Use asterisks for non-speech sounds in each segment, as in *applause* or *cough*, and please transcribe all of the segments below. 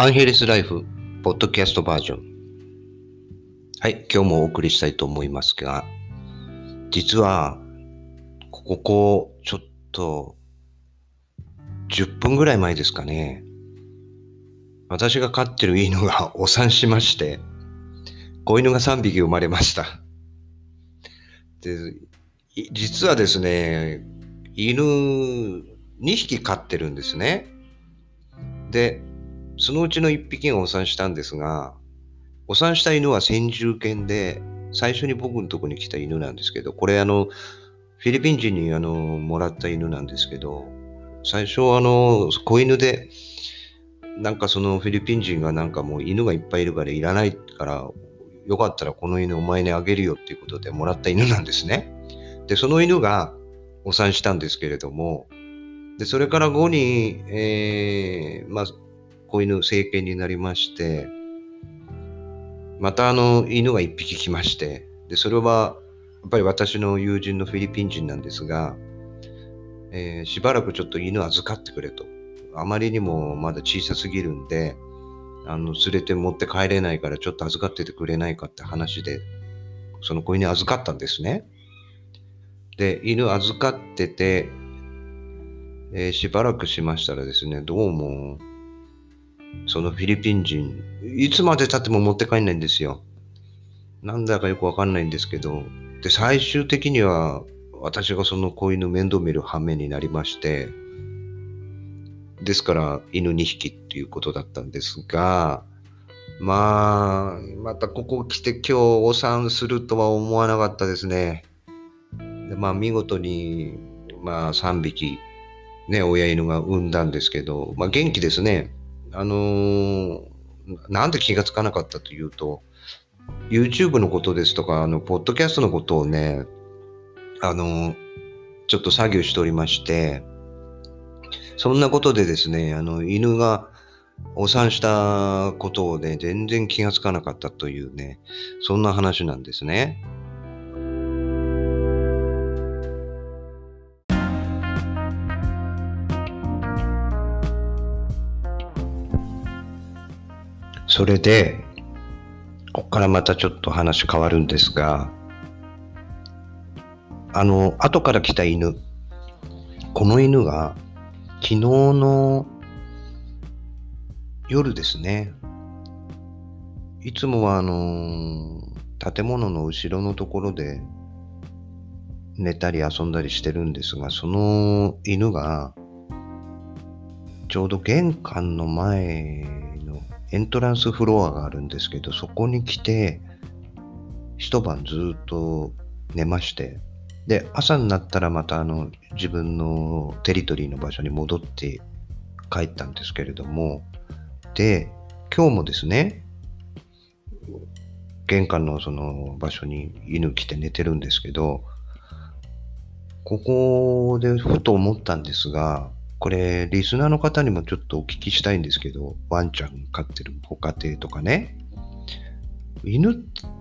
アンヘルスライフ、ポッドキャストバージョン。はい、今日もお送りしたいと思いますが、実は、ここ、ちょっと、10分ぐらい前ですかね、私が飼ってる犬が *laughs* お産しまして、子犬が3匹生まれました。で、実はですね、犬2匹飼ってるんですね。で、そのうちの1匹がお産したんですが、お産した犬は先住犬で、最初に僕のとこに来た犬なんですけど、これあの、フィリピン人にあの、もらった犬なんですけど、最初あの、子犬で、なんかそのフィリピン人がなんかもう犬がいっぱいいるからいらないから、よかったらこの犬お前にあげるよっていうことでもらった犬なんですね。で、その犬がお産したんですけれども、で、それから後に、えー、まあ、子犬成犬になりまして、またあの犬が一匹来まして、で、それはやっぱり私の友人のフィリピン人なんですが、えーしばらくちょっと犬預かってくれと。あまりにもまだ小さすぎるんで、あの、連れて持って帰れないからちょっと預かっててくれないかって話で、その子犬預かったんですね。で、犬預かってて、えーしばらくしましたらですね、どうも、そのフィリピン人、いつまで経っても持って帰んないんですよ。なんだかよくわかんないんですけど、で、最終的には私がその子犬面倒見る羽目になりまして、ですから犬2匹っていうことだったんですが、まあ、またここ来て今日お産するとは思わなかったですね。でまあ見事に、まあ3匹、ね、親犬が産んだんですけど、まあ元気ですね。あのーなんで気がつかなかったというと、YouTube のことですとか、あの、ポッドキャストのことをね、あの、ちょっと作業しておりまして、そんなことでですね、あの、犬がお産したことをね、全然気がつかなかったというね、そんな話なんですね。それで、ここからまたちょっと話変わるんですが、あの、後から来た犬、この犬が昨日の夜ですね、いつもはあの、建物の後ろのところで寝たり遊んだりしてるんですが、その犬がちょうど玄関の前エントランスフロアがあるんですけど、そこに来て、一晩ずっと寝まして、で、朝になったらまたあの自分のテリトリーの場所に戻って帰ったんですけれども、で、今日もですね、玄関のその場所に犬来て寝てるんですけど、ここでふと思ったんですが、これ、リスナーの方にもちょっとお聞きしたいんですけど、ワンちゃん飼ってるご家庭とかね、犬っ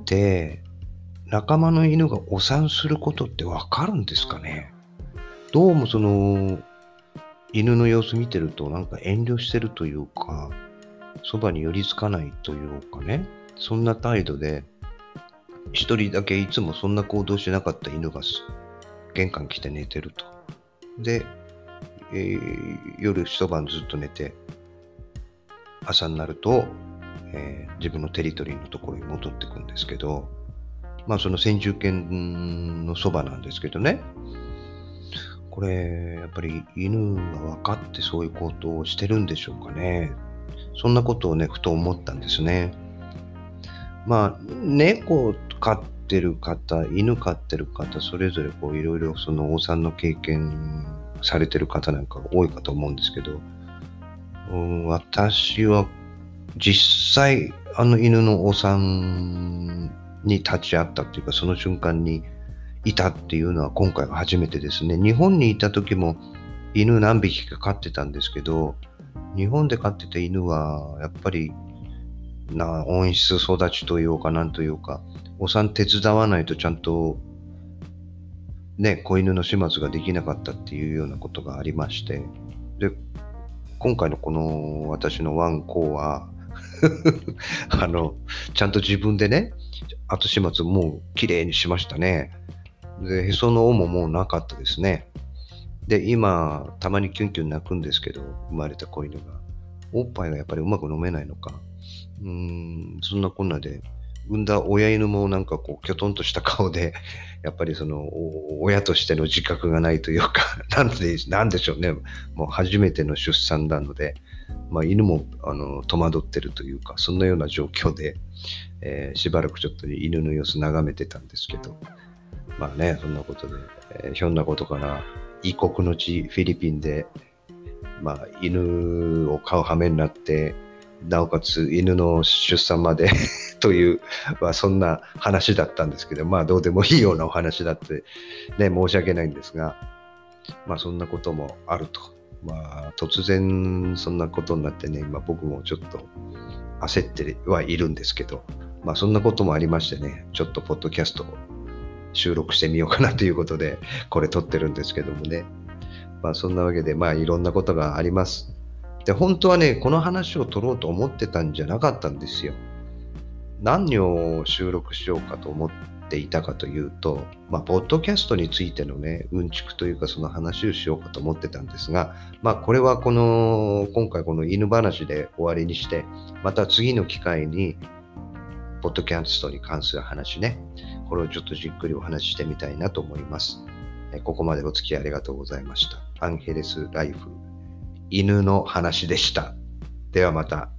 て仲間の犬がお産することってわかるんですかね？どうもその、犬の様子見てるとなんか遠慮してるというか、そばに寄りつかないというかね、そんな態度で、一人だけいつもそんな行動しなかった犬が玄関来て寝てると。で、えー夜一晩ずっと寝て、朝になると、えー自分のテリトリーのところに戻ってくんですけど、まあその先住犬のそばなんですけどね、これ、やっぱり犬が分かってそういうことをしてるんでしょうかね。そんなことをね、ふと思ったんですね。まあ、猫飼ってる方、犬飼ってる方、それぞれこういろいろそのお産の経験されてる方なんか多いかと思うんですけど、うん私は実際あの犬のお産に立ち会ったっていうか、その瞬間にいたっていうのは今回が初めてですね。日本にいた時も犬何匹か飼ってたんですけど、日本で飼ってた犬はやっぱりな温室育ちというかなんというか、お産手伝わないとちゃんとね、子犬の始末ができなかったっていうようなことがありまして、で、今回のこの私のワンコは *laughs* あの、ちゃんと自分でね、後始末もう綺麗にしましたね。で、へその緒ももうなかったですね。で、今、たまにキュンキュン泣くんですけど、生まれた子犬が。おっぱいがやっぱりうまく飲めないのか。うーん、そんなこんなで、産んだ親犬もなんかこう、きょとんとした顔で、*laughs* やっぱりその、親としての自覚がないというか、*laughs* なんで、なんでしょうね。もう初めての出産なので、まあ、犬もあの戸惑ってるというか、そんなような状況で、えー、しばらくちょっと犬の様子眺めてたんですけど、まあね、そんなことで、えー、ひょんなことから異国の地、フィリピンで、まあ、犬を飼う羽目になって、なおかつ犬の出産まで *laughs* という、まあ、そんな話だったんですけど、まあどうでもいいようなお話だって、ね、申し訳ないんですが、まあそんなこともあると。まあ突然そんなことになってね、今僕もちょっと焦ってはいるんですけど、まあそんなこともありましてね、ちょっとポッドキャストを収録してみようかなということで、これ撮ってるんですけどもね。まあそんなわけで、まあいろんなことがあります。で、本当はね、この話を撮ろうと思ってたんじゃなかったんですよ。何を収録しようかと思っていたかというと、まあ、ポッドキャストについてのね、うんちくというかその話をしようかと思ってたんですが、まあ、これはこの、今回この犬話で終わりにして、また次の機会に、ポッドキャストに関する話ね、これをちょっとじっくりお話ししてみたいなと思います。ここまでお付き合いありがとうございました。アンヘレスライフ、犬の話でした。ではまた。